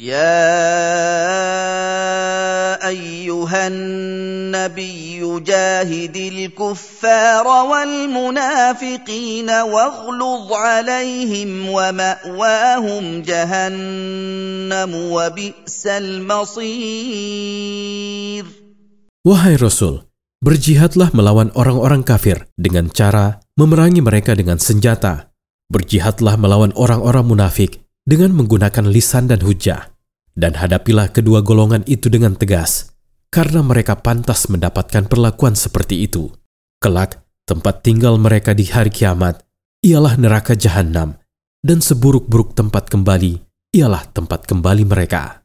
يا ايها النبي جاهد الكفار والمنافقين واغلظ عليهم وماواهم جهنم وبئس المصير Wahai Rasul, berjihadlah melawan orang-orang kafir dengan cara memerangi mereka dengan senjata. Berjihadlah melawan orang-orang munafik dengan menggunakan lisan dan hujah. Dan hadapilah kedua golongan itu dengan tegas, karena mereka pantas mendapatkan perlakuan seperti itu. Kelak, tempat tinggal mereka di hari kiamat ialah neraka jahanam, dan seburuk-buruk tempat kembali ialah tempat kembali mereka.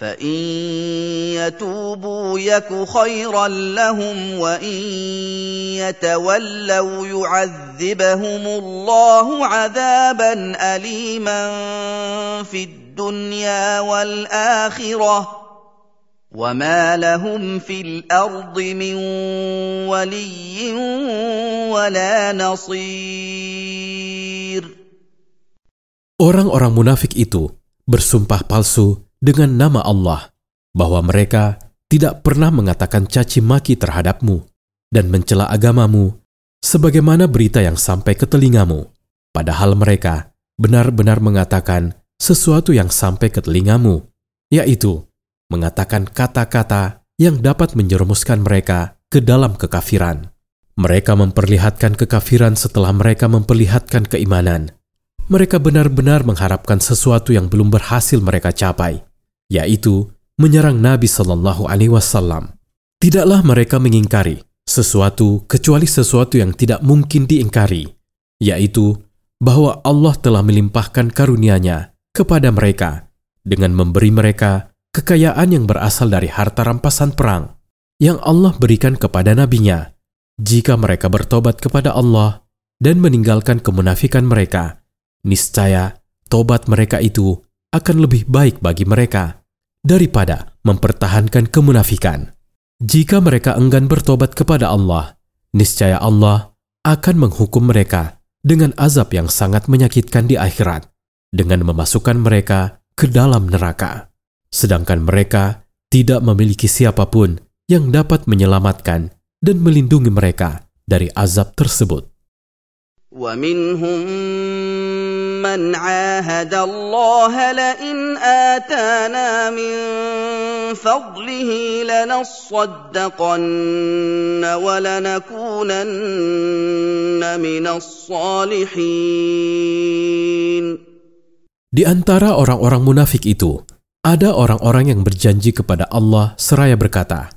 فان يتوبوا يك خيرا لهم وان يتولوا يعذبهم الله عذابا اليما في الدنيا والاخره وما لهم في الأرض من ولي ولا نصير Orang-orang munafik itu bersumpah palsu dengan nama Allah bahwa mereka tidak pernah mengatakan caci maki terhadapmu dan mencela agamamu sebagaimana berita yang sampai ke telingamu. Padahal mereka benar-benar mengatakan sesuatu yang sampai ke telingamu, yaitu mengatakan kata-kata yang dapat menjerumuskan mereka ke dalam kekafiran. Mereka memperlihatkan kekafiran setelah mereka memperlihatkan keimanan. Mereka benar-benar mengharapkan sesuatu yang belum berhasil mereka capai, yaitu menyerang Nabi Shallallahu Alaihi Wasallam. Tidaklah mereka mengingkari sesuatu kecuali sesuatu yang tidak mungkin diingkari, yaitu bahwa Allah telah melimpahkan karunia-Nya kepada mereka dengan memberi mereka kekayaan yang berasal dari harta rampasan perang yang Allah berikan kepada nabinya. Jika mereka bertobat kepada Allah dan meninggalkan kemunafikan mereka, niscaya tobat mereka itu akan lebih baik bagi mereka daripada mempertahankan kemunafikan. Jika mereka enggan bertobat kepada Allah, niscaya Allah akan menghukum mereka dengan azab yang sangat menyakitkan di akhirat dengan memasukkan mereka ke dalam neraka. Sedangkan mereka tidak memiliki siapa pun yang dapat menyelamatkan dan melindungi mereka dari azab tersebut. ومنهم من عاهد الله لئن آتانا من فضله لنصدقن ولنكونن من الصالحين Di antara orang-orang munafik itu, ada orang-orang yang berjanji kepada Allah seraya berkata,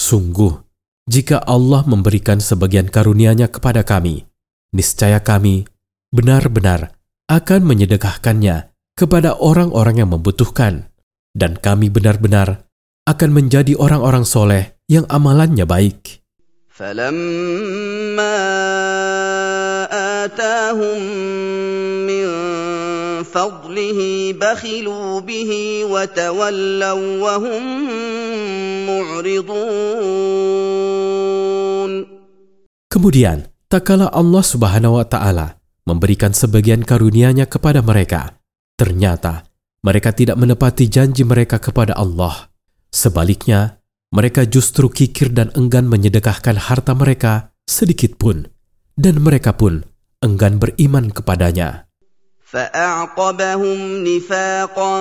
Sungguh, jika Allah memberikan sebagian karunia-Nya kepada kami, niscaya kami benar-benar akan menyedekahkannya kepada orang-orang yang membutuhkan, dan kami benar-benar akan menjadi orang-orang soleh yang amalannya baik. فلما آتاهم من فضله بخلوا به وتولوا وهم معرضون Kemudian, tak kala Allah Subhanahu wa Ta'ala memberikan sebagian karunia-Nya kepada mereka, ternyata mereka tidak menepati janji mereka kepada Allah. Sebaliknya, mereka justru kikir dan enggan menyedekahkan harta mereka sedikit pun, dan mereka pun enggan beriman kepadanya. فأعقبهم نفاقا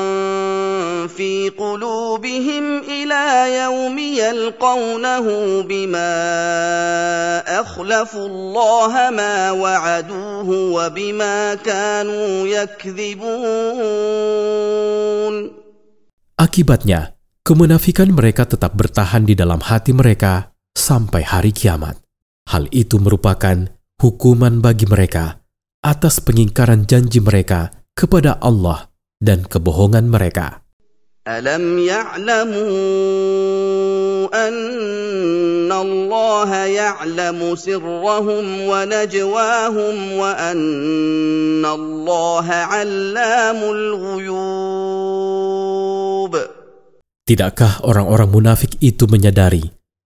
في قلوبهم إلى يوم يلقونه بما أخلفوا الله ما وعدوه وبما كانوا يكذبون Akibatnya, kemunafikan mereka tetap bertahan di dalam hati mereka sampai hari kiamat. Hal itu merupakan hukuman bagi mereka atas pengingkaran janji mereka kepada Allah dan kebohongan mereka. Alam ya'lamu anna Allah ya'lamu sirrahum wa najwahum wa anna Allah 'allamul ghuyub. Tidakkah orang-orang munafik itu menyadari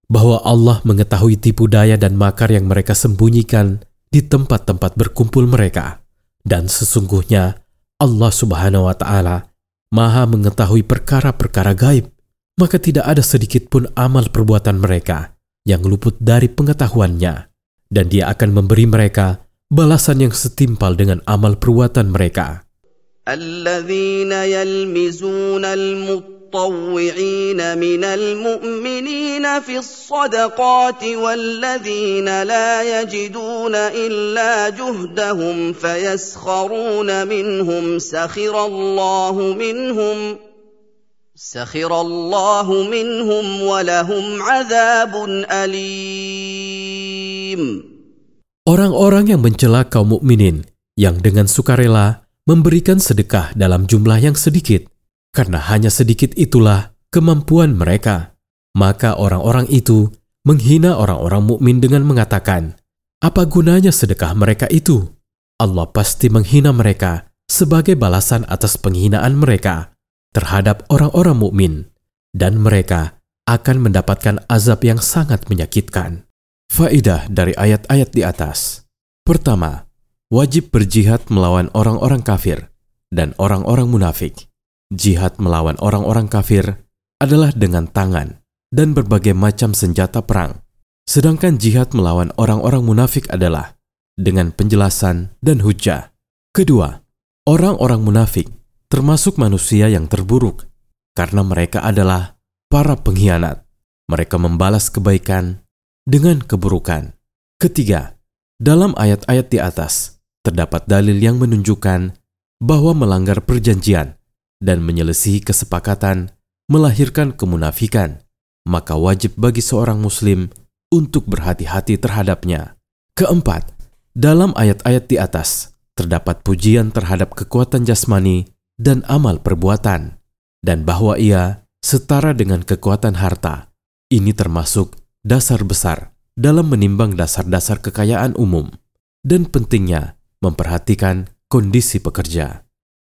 bahwa Allah mengetahui tipu daya dan makar yang mereka sembunyikan di tempat-tempat berkumpul mereka? Dan sesungguhnya Allah Subhanahu wa Ta'ala Maha mengetahui perkara-perkara gaib, maka tidak ada sedikit pun amal perbuatan mereka yang luput dari pengetahuannya, dan Dia akan memberi mereka balasan yang setimpal dengan amal perbuatan mereka. الذين يلمزون المطوعين من المؤمنين في الصدقات والذين لا يجدون الا جهدهم فيسخرون منهم سخر الله منهم سخر الله منهم ولهم عذاب اليم Orang-orang yang mencela kaum mukminin yang dengan sukarela memberikan sedekah dalam jumlah yang sedikit, karena hanya sedikit itulah kemampuan mereka. Maka orang-orang itu menghina orang-orang mukmin dengan mengatakan, "Apa gunanya sedekah mereka itu?" Allah pasti menghina mereka sebagai balasan atas penghinaan mereka terhadap orang-orang mukmin, dan mereka akan mendapatkan azab yang sangat menyakitkan. Faidah dari ayat-ayat di atas. Pertama, wajib berjihad melawan orang-orang kafir dan orang-orang munafik. Jihad melawan orang-orang kafir adalah dengan tangan dan berbagai macam senjata perang. Sedangkan jihad melawan orang-orang munafik adalah dengan penjelasan dan hujah. Kedua, orang-orang munafik termasuk manusia yang terburuk karena mereka adalah para pengkhianat. Mereka membalas kebaikan dengan keburukan. Ketiga, dalam ayat-ayat di atas terdapat dalil yang menunjukkan bahwa melanggar perjanjian dan menyelesaikan kesepakatan melahirkan kemunafikan, maka wajib bagi seorang muslim untuk berhati-hati terhadapnya. Keempat, dalam ayat-ayat di atas terdapat pujian terhadap kekuatan jasmani dan amal perbuatan, dan bahwa ia setara dengan kekuatan harta. Ini termasuk dasar besar dalam menimbang dasar-dasar kekayaan umum dan pentingnya memperhatikan kondisi pekerja.